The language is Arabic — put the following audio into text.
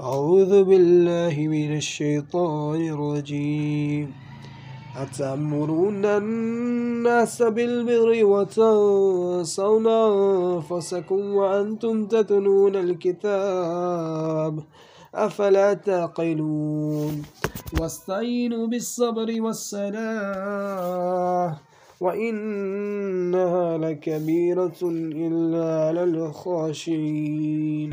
أعوذ بالله من الشيطان الرجيم. أتأمرون الناس بالبر وتنسون أنفسكم وأنتم تتلون الكتاب. أفلا تعقلون؟ واستعينوا بالصبر والصلاة وإنها لكبيرة إلا على الخاشعين